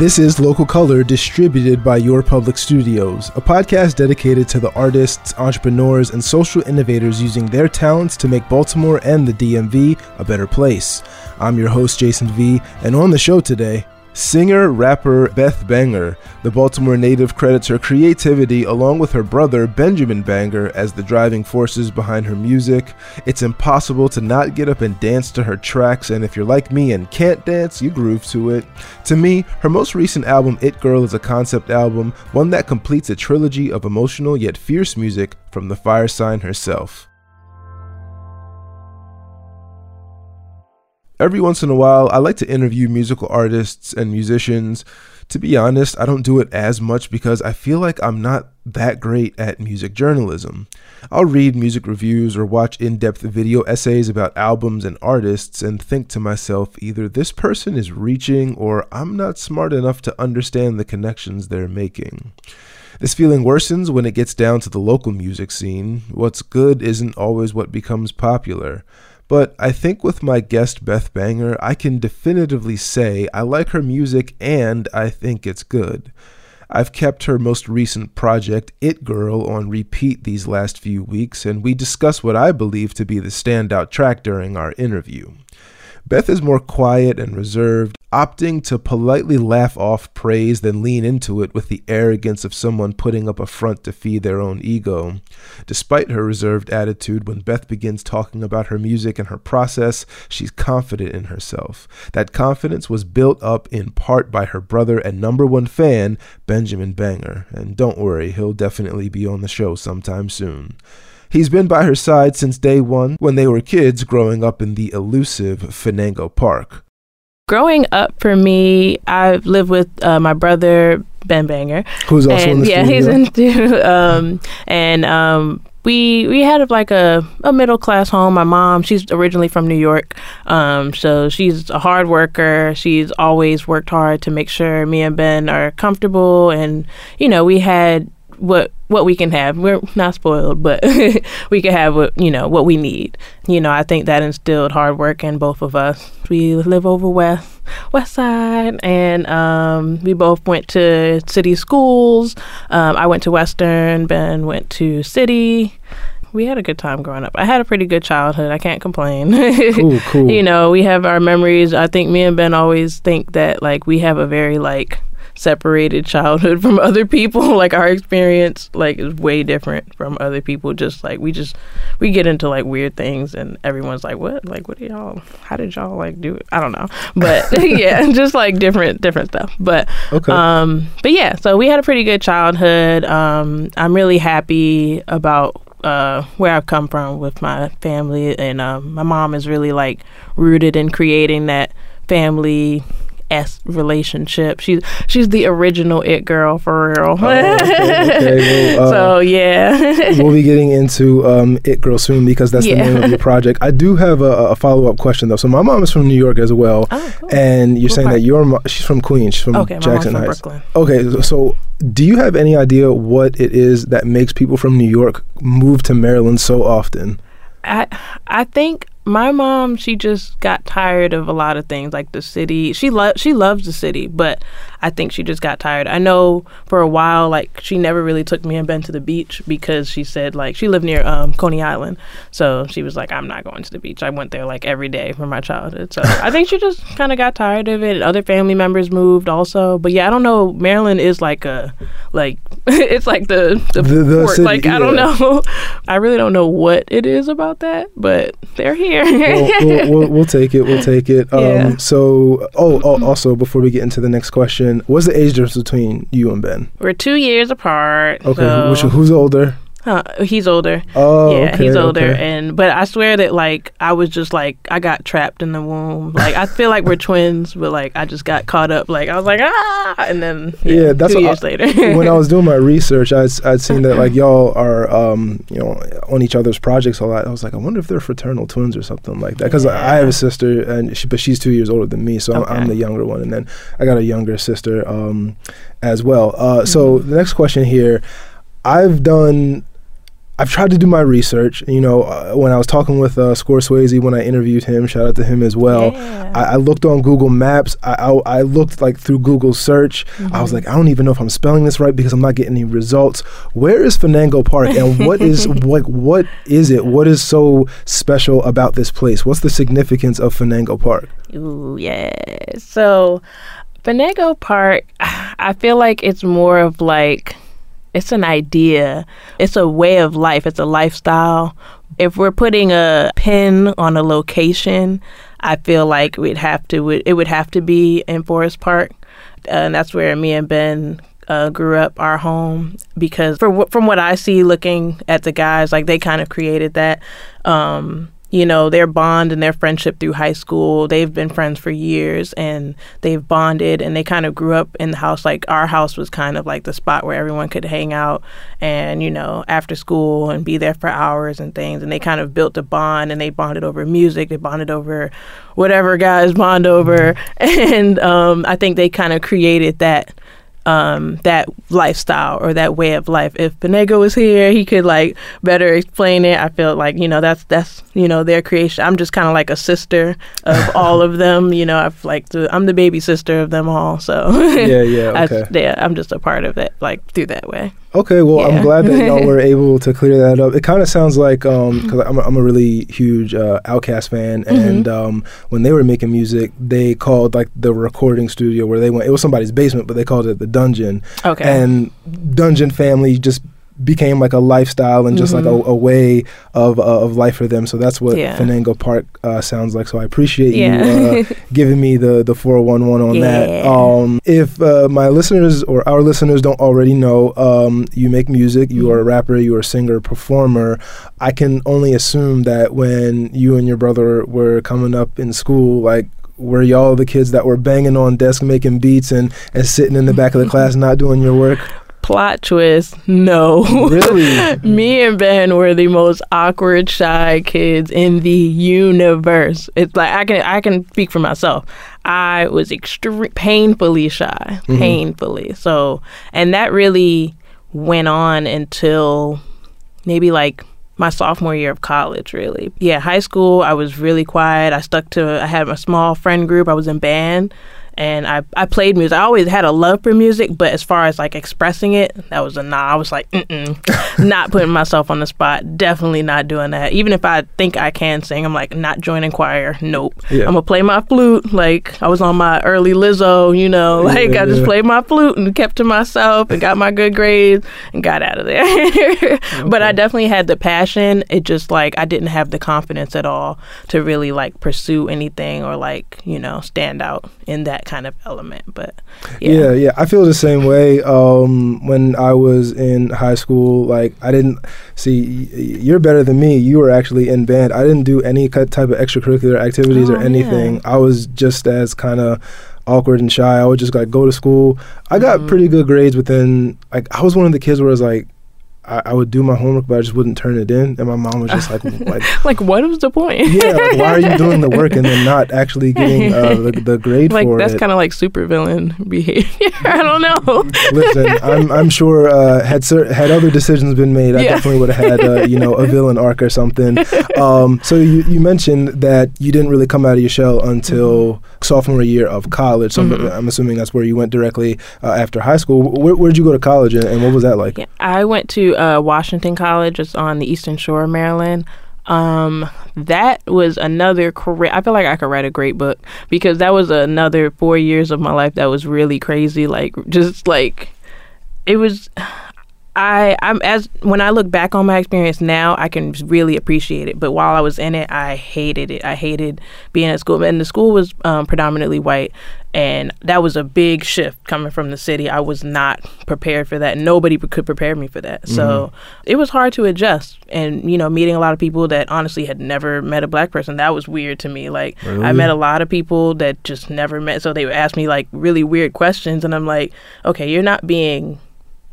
This is Local Color, distributed by Your Public Studios, a podcast dedicated to the artists, entrepreneurs, and social innovators using their talents to make Baltimore and the DMV a better place. I'm your host, Jason V, and on the show today, Singer rapper Beth Banger, the Baltimore native, credits her creativity along with her brother Benjamin Banger as the driving forces behind her music. It's impossible to not get up and dance to her tracks, and if you're like me and can't dance, you groove to it. To me, her most recent album, It Girl, is a concept album, one that completes a trilogy of emotional yet fierce music from the fire sign herself. Every once in a while, I like to interview musical artists and musicians. To be honest, I don't do it as much because I feel like I'm not that great at music journalism. I'll read music reviews or watch in depth video essays about albums and artists and think to myself either this person is reaching or I'm not smart enough to understand the connections they're making. This feeling worsens when it gets down to the local music scene. What's good isn't always what becomes popular. But I think with my guest Beth Banger, I can definitively say I like her music and I think it's good. I've kept her most recent project, It Girl, on repeat these last few weeks, and we discuss what I believe to be the standout track during our interview. Beth is more quiet and reserved, opting to politely laugh off praise than lean into it with the arrogance of someone putting up a front to feed their own ego. Despite her reserved attitude, when Beth begins talking about her music and her process, she's confident in herself. That confidence was built up in part by her brother and number one fan, Benjamin Banger. And don't worry, he'll definitely be on the show sometime soon. He's been by her side since day one when they were kids growing up in the elusive Fanango Park. Growing up for me, I've lived with uh, my brother Ben Banger, who's also and, in the yeah, studio. he's into um, and um, we we had like a, a middle class home. My mom, she's originally from New York, um, so she's a hard worker. She's always worked hard to make sure me and Ben are comfortable, and you know we had what what we can have. We're not spoiled, but we can have what you know what we need. You know, I think that instilled hard work in both of us. We live over west west side, and um, we both went to city schools. Um, I went to Western. Ben went to city. We had a good time growing up. I had a pretty good childhood. I can't complain. cool, cool. you know, we have our memories. I think me and Ben always think that like we have a very like separated childhood from other people. Like our experience like is way different from other people. Just like we just we get into like weird things and everyone's like what? Like what do y'all how did y'all like do it? I don't know. But yeah just like different different stuff. But okay. um but yeah so we had a pretty good childhood. Um i'm really happy about uh, where I've come from with my family, and um, my mom is really like rooted in creating that family s relationship. She's she's the original it girl for real. Oh, okay, okay. Well, uh, so yeah, we'll be getting into um, it girl soon because that's Yeah. the name of your project. I do have a, a follow up question though. So my mom is from New York as well, Oh, cool. and you're What saying part? that your mo- she's from Queens, she's from okay, Jackson from Heights. Brooklyn. Okay, so do you have any idea what it is that makes people from New York move to Maryland so often? I I think my mom she just got tired of a lot of things like the city. She lo- she loves the city, but I think she just got tired. I know for a while like she never really took me and Ben to the beach because she said like she lived near um, Coney Island, so she was like I'm not going to the beach. I went there like every day from my childhood. So I think she just kind of got tired of it. Other family members moved also, but yeah, I don't know. Maryland is like a like it's like the the, The- the port. city, like I don't know. I really don't know what it is about that, but they're here. we'll, we'll, we'll, we'll take it. We'll take it. Um, Yeah. So, oh, oh, also before we get into the next question, what's the age difference between you and Ben? We're two years apart. Okay, so- which, who's older? Huh, he's older. Oh, yeah, okay, he's older, okay. and but I swear that like I was just like I got trapped in the womb. Like I feel like we're twins, but like I just got caught up. Like I was like ah, and then yeah, Yeah, that's two years later. when I was doing my research, I'd, I'd seen that like y'all are, um, you know, on each other's projects a lot. I was like, I wonder if they're fraternal twins or something like that. Because I have a sister, and she, but she's two years older than me, so I'm, I'm the younger one, and then I got a younger sister um, as well. Uh, So Mm-hmm. the next question here, I've done. I've tried to do my research. You know, uh, when I was talking with uh, Scorsese when I interviewed him, shout out to him as well. Yeah. I, I looked on Google Maps. I, I, I looked like through Google search. I was like, I don't even know if I'm spelling this right because I'm not getting any results. Where is Fanango Park, and what is like what is it? What is so special about this place? What's the significance of Fanango Park? Ooh, yeah. So, Benego Park, I feel like it's more of like it's an idea. It's a way of life. It's a lifestyle. If we're putting a pin on a location, I feel like we'd have to. It would have to be in Forest Park, uh, and that's where me and Ben uh, grew up. Our home, because for, from what I see, looking at the guys, like they kind of created that. Um, you know, their bond and their friendship through high school. They've been friends for years and they've bonded and they kind of grew up in the house. Like our house was kind of like the spot where everyone could hang out and, you know, after school and be there for hours and things. And they kind of built a bond and they bonded over music. They bonded over whatever guys bond over. And um, I think they kind of created that um, that lifestyle or that way of life. If Benego was here, he could like better explain it. I feel like you know that's that's you know their creation. I'm just kind of like a sister of all of them. You know, I've like the, I'm the baby sister of them all. So Yeah, yeah, I- okay. yeah, I'm just a part of it, like through that way. Okay, well, I'm glad that y'all were able to clear that up. It kind of sounds like because I'm, a, I'm a really huge uh, OutKast fan, and um, when they were making music, they called like the recording studio where they went. It was somebody's basement, but they called it the dungeon. Okay. And Dungeon Family just became like a lifestyle and just like a, a way of uh, of life for them. So that's what Yeah. Park uh, sounds like. So I appreciate Yeah. you uh, giving me the the 411 on that. Um, if uh, my listeners or our listeners don't already know, um, you make music, you are a rapper, you are a singer, performer. I can only assume that when you and your brother were coming up in school, like were y'all the kids that were banging on desk making beats and, and sitting in the back of the class not doing your work? Plot twist: No. Really? Me and Ben were the most awkward, shy kids in the universe. It's like I can I can speak for myself. I was extreme, painfully shy, mm-hmm. painfully. So, and that really went on until maybe like my sophomore year of college. Really, yeah. High school, I was really quiet. I stuck to. I had a small friend group. I was in band. And I, I played music. I always had a love for music, but as far as like expressing it, that was a nah. I was like, mm-mm, not putting myself on the spot. Definitely not doing that. Even if I think I can sing, I'm like, not joining choir. Nope. Yeah. I'm gonna play my flute. Like I was on my early Lizzo, you know. Like Yeah, I just played my flute and kept to myself and got my good grades and got out of there. But I definitely had the passion. It just like I didn't have the confidence at all to really like pursue anything or like you know stand out in that kind of element. But Yeah. yeah, yeah, I feel the same way. Um, when I was in high school, like I didn't see. y- You're better than me. You were actually in band. I didn't do any type of extracurricular activities or Oh, anything. yeah. I was just as kind of awkward and shy. I would just like go to school. I got Mhm. pretty good grades within. Like I was one of the kids where I was like. I, I would do my homework, but I just wouldn't turn it in, and my mom was just like, like like what was the point? yeah, like, why are you doing the work and then not actually getting uh, the, the grade like for that's it? That's kind of like supervillain behavior. I don't know. Listen, I'm I'm sure uh, had cer- had other decisions been made, I Yeah. definitely would have had uh, you know a villain arc or something. Um, so you, you mentioned that you didn't really come out of your shell until sophomore year of college. So I'm- Mhm. I'm assuming that's where you went directly uh, after high school. Where where'd you go to college and, and what was that like? Yeah, I went to uh, Washington College. It's on the Eastern Shore, of Maryland. Um, that was another career. I feel like I could write a great book because that was another four years of my life that was really crazy. Like just like it was. I I'm as when I look back on my experience now, I can really appreciate it. But while I was in it, I hated it. I hated being at school, and the school was um, predominantly white, and that was a big shift coming from the city. I was not prepared for that. Nobody could prepare me for that. So it was hard to adjust, and you know, meeting a lot of people that honestly had never met a black person. That was weird to me. Like I met a lot of people that just never met. So they would ask me like really weird questions, and I'm like, okay, you're not being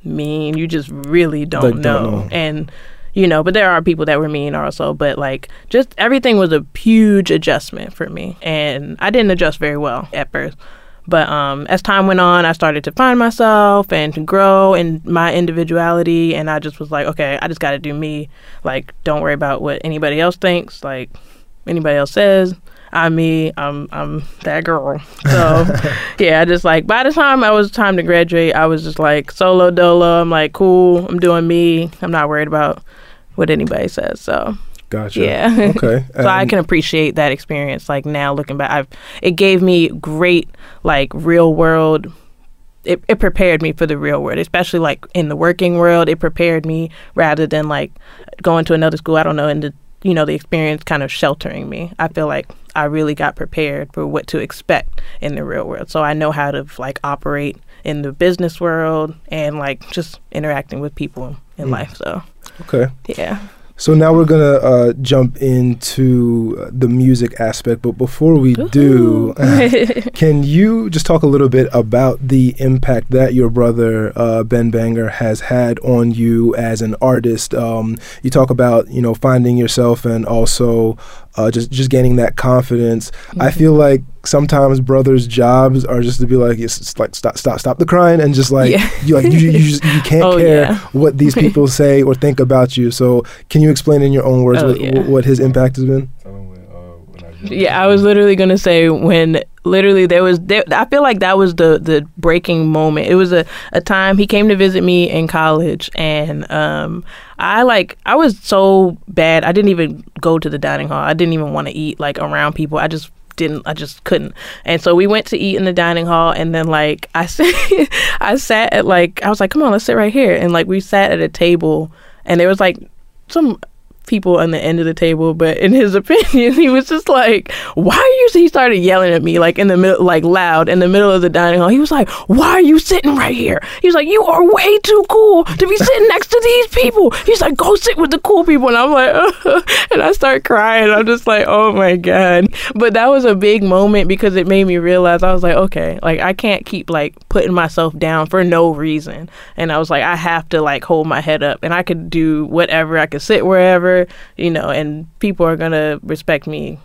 mean. You just really don't, Like, don't know. know. And you know, but there are people that were mean also. But like, just everything was a huge adjustment for me, and I didn't adjust very well at first. But um, as time went on, I started to find myself and to grow in my individuality. And I just was like, okay, I just got to do me. Like, don't worry about what anybody else thinks. Like, anybody else says. I'm me. I'm I'm that girl. So yeah, I just like by the time I was time to graduate, I was just like solo dolo. I'm like cool. I'm doing me. I'm not worried about what anybody says. So Gotcha. yeah. Okay. so I can appreciate that experience. Like now looking back, I've it gave me great like real world. It, it prepared me for the real world, especially like in the working world. It prepared me rather than like going to another school. I don't know, and the you know the experience kind of sheltering me. I feel like I really got prepared for what to expect in the real world. So I know how to like operate in the business world and like just interacting with people in Mm. life. So Okay. yeah. So now we're gonna uh, jump into uh, the music aspect, but before we do, can you just talk a little bit about the impact that your brother uh, Ben Banger has had on you as an artist? Um, you talk about you know finding yourself and also uh, just just gaining that confidence. I feel like sometimes brothers' jobs are just to be like it's, it's like stop stop stop the crying and just like Yeah. you like you, you just you can't Oh, care yeah. what these people say or think about you. So can you explain in your own words Oh, what, yeah. what his impact has been? Yeah, I was literally gonna say when literally there was there, I feel like that was the the breaking moment. It was a a time he came to visit me in college and um I like I was so bad. I didn't even go to the dining hall. I didn't even want to eat like around people. I just didn't I just couldn't. And so we went to eat in the dining hall and then like I I sat at like I was like, "Come on, let's sit right here." And like we sat at a table and there was like some people on the end of the table, but in his opinion, he was just like, "Why are you?" He started yelling at me like in the middle, like loud in the middle of the dining hall. He was like, "Why are you sitting right here?" He was like, "You are way too cool to be sitting next to these people." He's like, "Go sit with the cool people," and I'm like, and I start crying. I'm just like, "Oh my god!" But that was a big moment because it made me realize I was like, okay, like I can't keep like putting myself down for no reason. And I was like, I have to like hold my head up and I could do whatever. I could sit wherever, you know, and people are going to respect me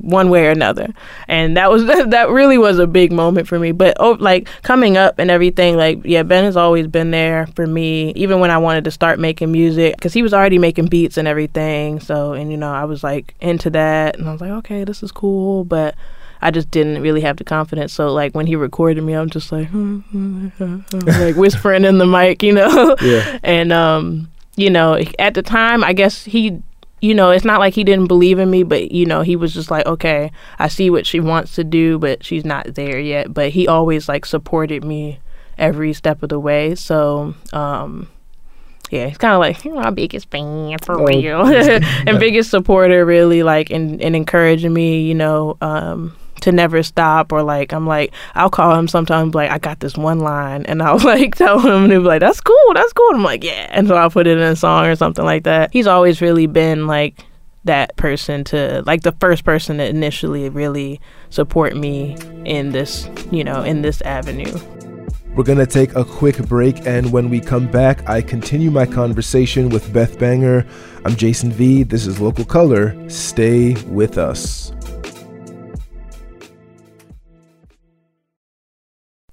one way or another. And that was that really was a big moment for me. But oh, like coming up and everything, like yeah, Ben has always been there for me. Even when I wanted to start making music, because he was already making beats and everything. So and you know I was like into that, and I was like, okay, this is cool, but. I just didn't really have the confidence. So like when he recorded me, I'm just like, like whispering in the mic, you know. Yeah. And um, you know, at the time, I guess he, you know, it's not like he didn't believe in me, but you know, he was just like, okay, I see what she wants to do, but she's not there yet. But he always like supported me every step of the way. So, um, yeah, he's kind of like "You're my biggest fan for Oh, real, and biggest supporter, really, like, and, and encouraging me, you know, um, to never stop. Or like, I'm like, I'll call him sometimes, like, I got this one line, and I'll like tell him, and he'll be like, that's cool, that's cool. And I'm like, yeah, and so I'll put it in a song or something like that. He's always really been like that person to like the first person to initially really support me in this, you know, in this avenue. We're going to take a quick break, and when we come back, I continue my conversation with Beth Banger. I'm Jason V. This is Local Color. Stay with us.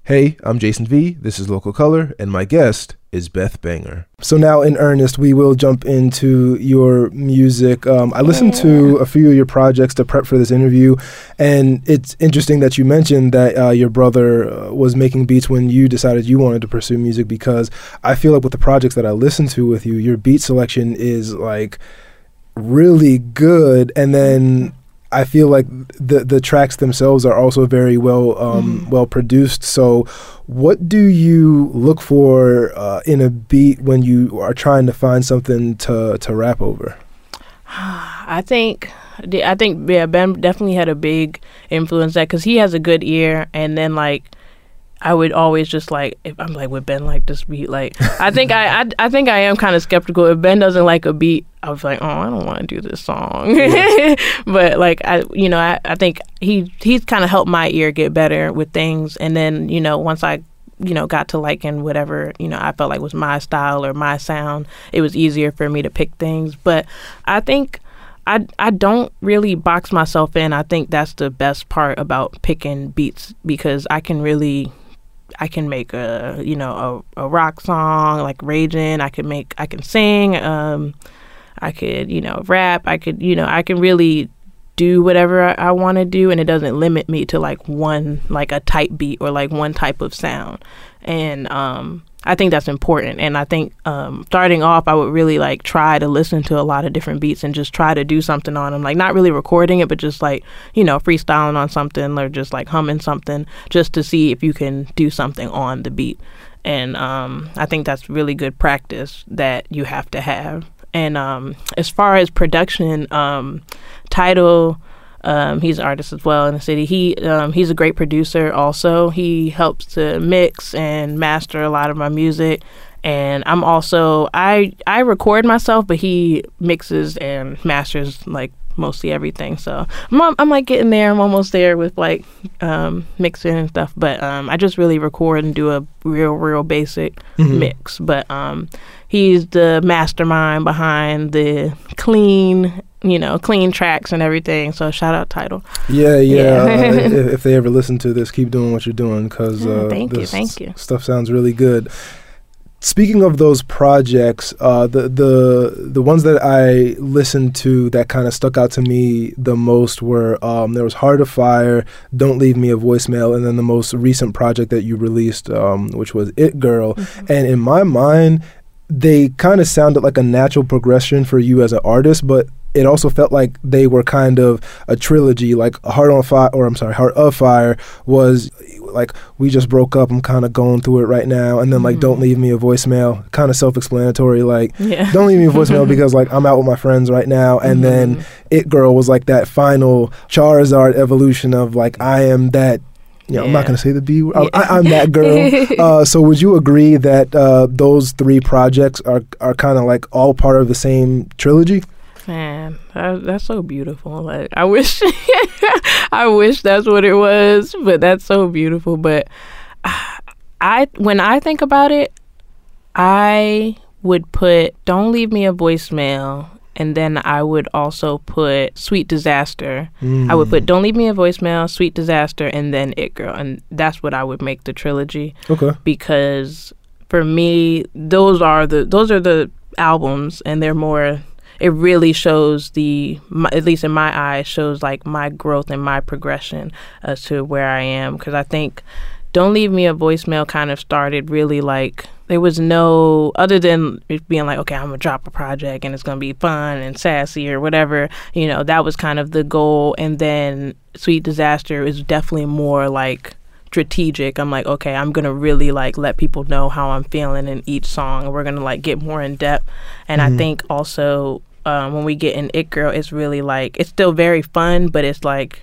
Hey, I'm Jason V. This is Local Color, and my guest is Beth Banger. So now, in earnest, we will jump into your music. Um, I listened to a few of your projects to prep for this interview, and it's interesting that you mentioned that uh, your brother uh, was making beats when you decided you wanted to pursue music because I feel like with the projects that I listen to with you, your beat selection is like really good, and then I feel like the the tracks themselves are also very well um, well produced. So, what do you look for uh, in a beat when you are trying to find something to to rap over? I think I think yeah, Ben definitely had a big influence that because he has a good ear, and then like I would always just like if I'm like would Ben like this beat like I think I I, I think I am kind of skeptical if Ben doesn't like a beat I was like oh I don't want to do this song but like I you know I, I think he he's kind of helped my ear get better with things and then you know once I you know got to liking whatever you know I felt like was my style or my sound it was easier for me to pick things but I think I I don't really box myself in. I think that's the best part about picking beats because I can really I can make a you know a, a rock song like Raging. I could make I can sing. Um, I could you know rap. I could you know I can really do whatever I, I want to do, and it doesn't limit me to like one like a type beat or like one type of sound. And um, I think that's important. And I think um, starting off, I would really like try to listen to a lot of different beats and just try to do something on them. Like not really recording it, but just like, you know, freestyling on something or just like humming something just to see if you can do something on the beat. And um, I think that's really good practice that you have to have. And um, as far as production, um, title, um, he's an artist as well in the city. He um, he's a great producer. Also, he helps to mix and master a lot of my music. And I'm also I I record myself, but he mixes and masters like mostly everything. So I'm, I'm like getting there. I'm almost there with like um, mixing and stuff. But um, I just really record and do a real, real basic mm-hmm. mix. But um, he's the mastermind behind the clean you know, clean tracks and everything. So shout out Title. Yeah, yeah. uh, if, if, they ever listen to this, keep doing what you're doing because uh, thank you, thank you. Stuff sounds really good. Speaking of those projects, uh, the the the ones that I listened to that kind of stuck out to me the most were um, there was Heart of Fire, Don't Leave Me a Voicemail, and then the most recent project that you released, um, which was It Girl. Mm-hmm. And in my mind, they kind of sounded like a natural progression for you as an artist, but it also felt like they were kind of a trilogy. Like Heart on Fire, or I'm sorry, Heart of Fire was like we just broke up. I'm kind of going through it right now, and then like mm. Don't Leave Me a Voicemail, kind of self-explanatory. Like yeah. Don't Leave Me a Voicemail because like I'm out with my friends right now, and mm. then It Girl was like that final Charizard evolution of like I am that yeah, I'm not going to say the B word. Yeah. I, am that girl. uh, so, would you agree that uh, those three projects are are kind of like all part of the same trilogy? Man, that, that's so beautiful. Like I wish, I wish that's what it was, but that's so beautiful. But I, when I think about it, I would put "Don't Leave Me a Voicemail" and then I would also put Sweet Disaster. Mm. I would put mm. Don't Leave Me a Voicemail, Sweet Disaster, and then It Girl. And that's what I would make the trilogy. Okay. Because for me, those are the those are the albums and they're more it really shows the at least in my eyes shows like my growth and my progression as to where I am. Because I think don't leave me a voicemail kind of started really like there was no other than it being like okay i'm gonna drop a project and it's gonna be fun and sassy or whatever you know that was kind of the goal. And then sweet disaster is definitely more like strategic i'm like okay i'm gonna really like let people know how i'm feeling in each song and we're gonna like get more in depth and mm-hmm. i think also um, when we get in it girl it's really like it's still very fun but it's like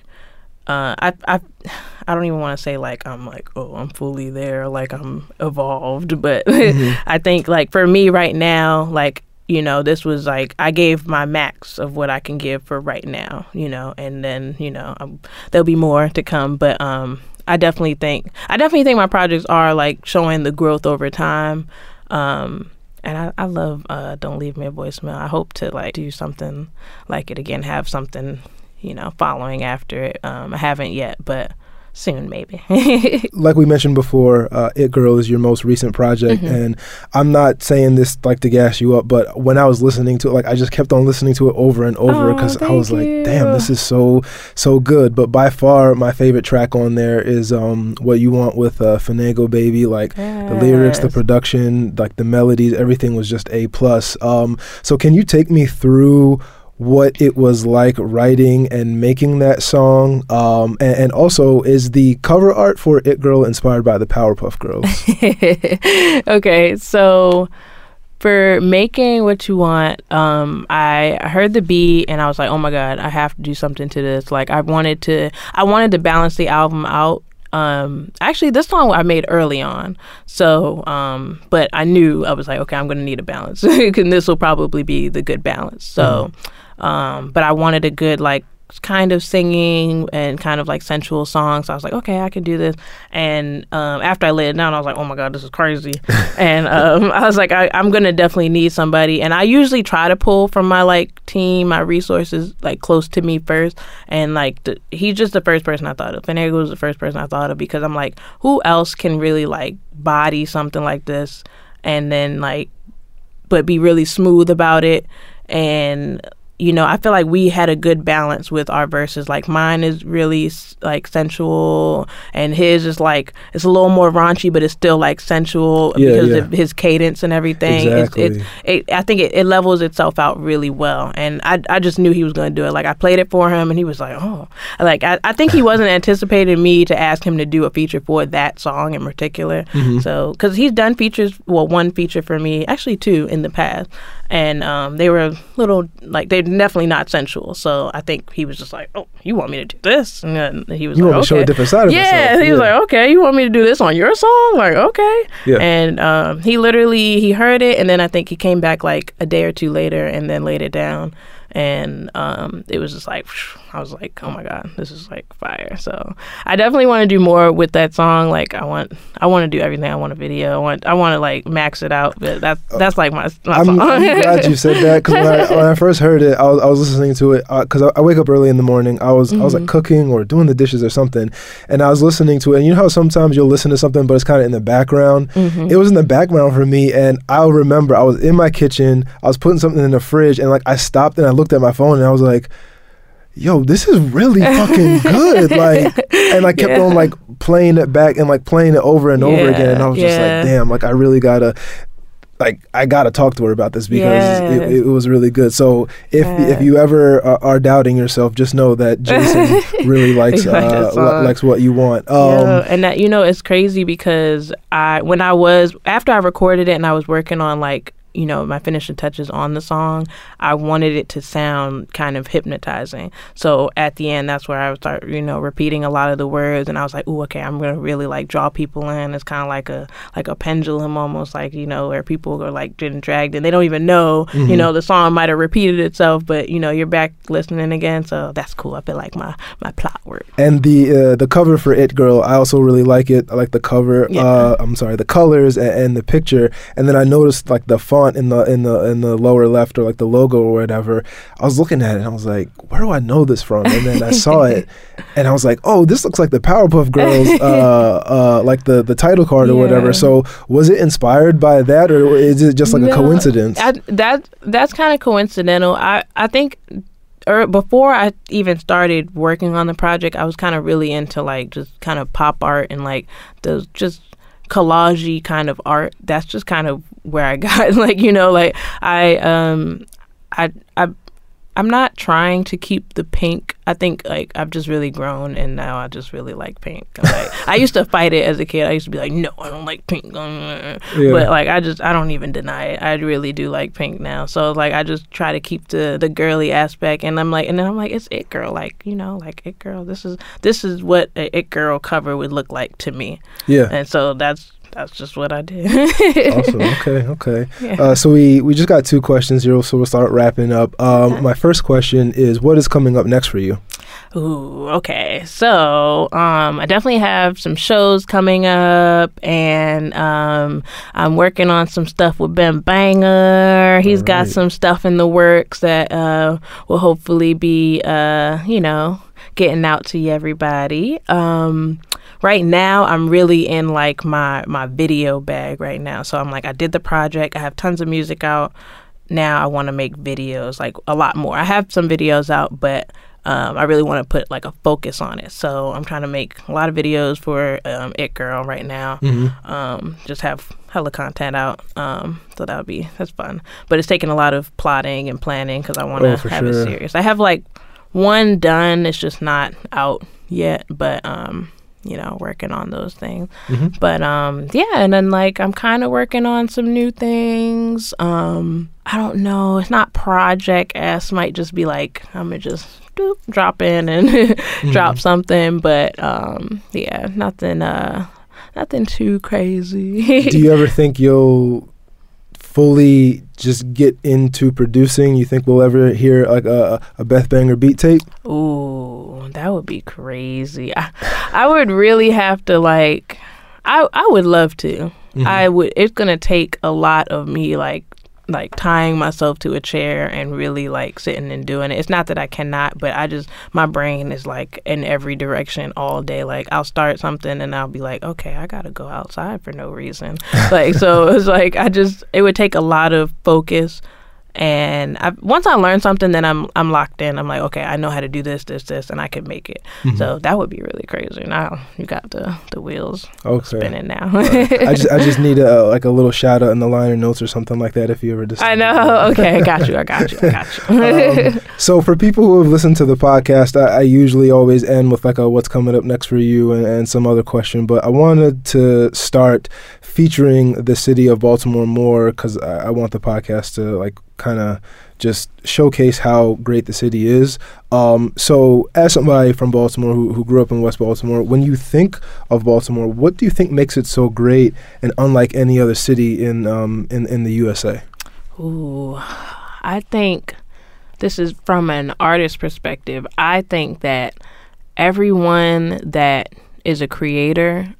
uh, I I I don't even want to say like I'm like oh I'm fully there like I'm evolved, but mm-hmm. I think like for me right now like you know this was like I gave my max of what I can give for right now, you know, and then you know I'm, there'll be more to come, but um I definitely think I definitely think my projects are like showing the growth over time. Um, and I, I love uh, Don't Leave Me a Voicemail. I hope to like do something like it again, have something you know, following after it. Um, I haven't yet, but soon maybe. like we mentioned before, uh, It Girl is your most recent project, mm-hmm. and I'm not saying this like to gas you up, but when I was listening to it, like I just kept on listening to it over and over because oh, I was you. like, damn, this is so so good. But by far, my favorite track on there is um, "What You Want" with uh, Fanego Baby. Like yes. the lyrics, the production, like the melodies, everything was just a plus. Um, so can you take me through? What it was like writing and making that song? Um, and, and, also, is the cover art for It Girl inspired by the Powerpuff Girls? okay, so for making what you want, um, I, heard the beat and I was like, oh my god, I have to do something to this. Like I wanted to, I wanted to balance the album out um, actually, this song I made early on. So, um, but I knew I was like, okay, I'm going to need a balance, and this will probably be the good balance. So, mm-hmm. Um, but I wanted a good like kind of singing and kind of like sensual songs. I was like, okay, I can do this. And um, after I laid it down, I was like, oh my god, this is crazy. and um, I was like, I, I'm gonna definitely need somebody. And I usually try to pull from my like team, my resources like close to me first. And like the, he's just the first person I thought of. Fenego was the first person I thought of because I'm like, who else can really like body something like this and then like, but be really smooth about it and you know, I feel like we had a good balance with our verses. Like mine is really like sensual, and his is like it's a little more raunchy, but it's still like sensual Yeah, because yeah. of his cadence and everything. Exactly. it's, it, I think it, it levels itself out really well, and I, I just knew he was going to do it. Like I played it for him, and he was like, "Oh," like I, I think he wasn't anticipating me to ask him to do a feature for that song in particular. Mm-hmm. So because he's done features, well, one feature for me, actually two in the past, and um, they were a little like they're definitely not sensual. So I think he was just like, "Oh, you want me to do this?" And then he was You like, want me to show a different side of yeah, myself. he was like, "Okay, you want me to do this on your song?" Like, okay. Yeah. And um, he literally he heard it, and then I think he came back like a day or two later, and then laid it down. And um, it was just like I was like, oh my god, this is like fire. So I definitely want to do more with that song. Like I want, I want to do everything. I want a video. I want, I want to like max it out. But that's that's like my, my I'm, song. I'm glad you said that because when I, when I first heard it, I was, I was listening to it because I, I wake up early in the morning. I was I was Mm-hmm. like cooking or doing the dishes or something, and I was listening to it. And you know how sometimes you'll listen to something, but it's kind of in the background. Mm-hmm. It was in the background for me, and I'll remember I was in my kitchen. I was putting something in the fridge, and like I stopped and I looked at my phone, and I was like. Yo, this is really fucking good. Like, and I kept Yeah. on like playing it back and like playing it over and over again. And I was just like, damn, like I really gotta like I gotta talk to her about this because it, it was really good. So if Yeah. if you ever are, are doubting yourself, just know that Jason really likes uh, li- likes what you want. Um, yeah, and that you know it's crazy because I when I was after I recorded it and I was working on like you know my finishing touches on the song, I wanted it to sound kind of hypnotizing. So at the end, that's where I would start you know repeating a lot of the words, and I was like, oh okay, I'm gonna really like draw people in. It's kind of like a like a pendulum almost, like you know where people are like getting dragged and they don't even know Mm-hmm. you know the song might have repeated itself, but you know you're back listening again. So that's cool. I feel like my my plot work. and the uh, the cover for It Girl, I also really like it. I like the cover. Yeah. Uh, I'm sorry, the colors and, and the picture. And then I noticed like the font in the in the in the lower left or like the logo or whatever. I was looking at it and I was like, where do I know this from? And then I saw it, and I was like, oh, this looks like the Powerpuff Girls, uh, uh, like the the title card or whatever. So was it inspired by that, or is it just like a coincidence? I, that that's kind of coincidental. I I think. Or before I even started working on the project, I was kind of really into like just kind of pop art and like the just collagey kind of art. That's just kind of where I got like you know like I um I I I'm not trying to keep the pink. I think like I've just really grown and now I just really like pink. Like I used to fight it as a kid. I used to be like, no, I don't like pink. Yeah. But like I just I don't even deny it. I really do like pink now. So like I just try to keep the the girly aspect and I'm like and then I'm like it's it girl like you know like it girl this is this is what a it girl cover would look like to me. yeah. And so that's that's just what I did. awesome. Okay. Okay. Yeah. Uh, so we we just got two questions here, so we'll start wrapping up. Um, Okay. My first question is, what is coming up next for you? Ooh, okay. So, um, I definitely have some shows coming up, and um, I'm working on some stuff with Ben Banger. He's got some stuff in the works that uh, will hopefully be, uh, you know, getting out to everybody. Um, right now, I'm really in like my my video bag right now. So I'm like, I did the project. I have tons of music out. Now I want to make videos, like a lot more. I have some videos out, but um, I really want to put like a focus on it. So I'm trying to make a lot of videos for um, It Girl right now. Um, just have hella content out. Um, so that would be that's fun. But it's taking a lot of plotting and planning because I want to Oh, have it sure. serious. I have like one done. It's just not out yet, but um, you know, working on those things. Mhm. But um, yeah, and then like I'm kind of working on some new things. Um, I don't know. It's not project s. Might just be like I'm gonna just doop, drop in and drop something. But um, yeah, nothing. Uh, nothing too crazy. Do you ever think you'll fully just get into producing, you think we'll ever hear like a, a Beth Banger beat tape? Ooh, that would be crazy. I, I would really have to like. I I would love to. Mm-hmm. I would. It's gonna take a lot of me like like tying myself to a chair and really like sitting and doing it. It's not that I cannot, but I just my brain is like in every direction all day. Like I'll start something and I'll be like, okay, I gotta go outside for no reason. like so, it's like I just it would take a lot of focus. And I, once I learn something, then I'm I'm locked in. I'm like, okay, I know how to do this, this, this, and I can make it. Mm-hmm. So that would be really crazy. Now you got the the wheels Okay. spinning now. I just I just need a like a little shout out in the liner notes or something like that if you ever decide. I know. Okay, I got you. I got you. I got you. Um, so for people who have listened to the podcast, I, I usually always end with like a what's coming up next for you and, and some other question. But I wanted to start featuring the city of Baltimore more because I, I want the podcast to like kind of just showcase how great the city is. Um, so as somebody from Baltimore who, who grew up in West Baltimore, when you think of Baltimore, what do you think makes it so great and unlike any other city in um, in, in the USA? Ooh, I think this is from an artist perspective. I think that everyone that is a creator,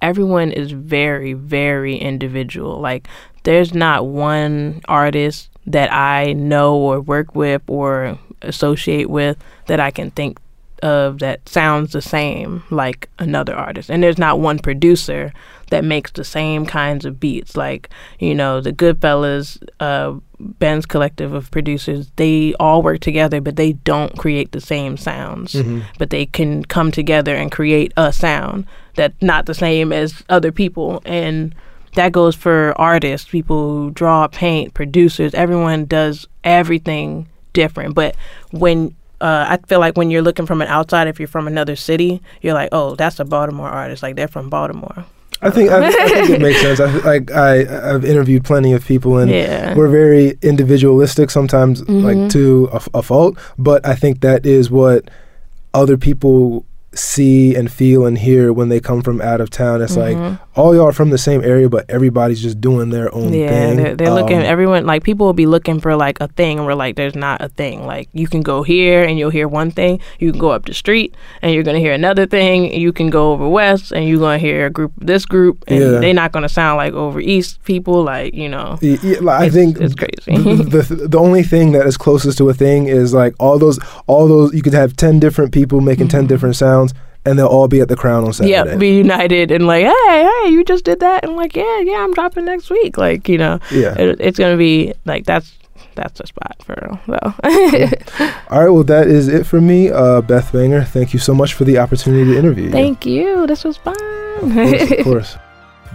everyone is very, very individual. Like, there's not one artist that I know or work with or associate with that I can think of that sounds the same like another artist. And there's not one producer that makes the same kinds of beats. Like, you know, the Goodfellas, uh, Ben's collective of producers, they all work together, but they don't create the same sounds. But they can come together and create a sound that's not the same as other people. And that goes for artists, people who draw, paint, producers. Everyone does everything different. But when uh, I feel like when you're looking from an outside, if you're from another city, you're like, oh, that's a Baltimore artist. Like they're from Baltimore. I think I, I think it makes sense. I, like I I've interviewed plenty of people and Yeah. we're very individualistic sometimes, like to a, a fault. But I think that is what other people see and feel and hear when they come from out of town. It's like all y'all are from the same area, but everybody's just doing their own Yeah, thing. they're, they're looking. Um, Everyone like people will be looking for like a thing, and we're like, there's not a thing. Like you can go here and you'll hear one thing. You can go up the street and you're gonna hear another thing. You can go over west and you're gonna hear a group, this group, and Yeah. they're not gonna sound like over east people. Like you know, y- y- like, I think it's crazy. the, the the only thing that is closest to a thing is like all those all those you could have ten different people making ten different sounds, and they'll all be at the Crown on Saturday. Yeah, be united and like, hey, hey, you just did that, and like, yeah, yeah, I'm dropping next week. Like you know, Yeah. it, it's gonna be like that's that's the spot for real. So All right, well, that is it for me, uh, Beth Banger. Thank you so much for the opportunity to interview you. thank you. This was fun. Of course, of course.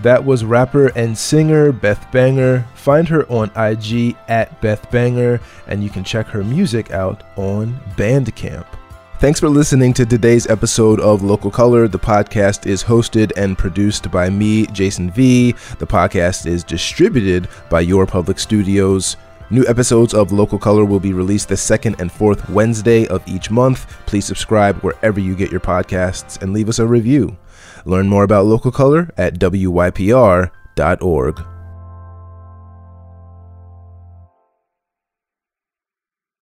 That was rapper and singer Beth Banger. Find her on IG at Beth Banger, and you can check her music out on Bandcamp. Thanks for listening to today's episode of Local Color. The podcast is hosted and produced by me, Jason V. The podcast is distributed by Your Public Studios. New episodes of Local Color will be released the second and fourth Wednesday of each month. Please subscribe wherever you get your podcasts and leave us a review. Learn more about Local Color at wypr.org.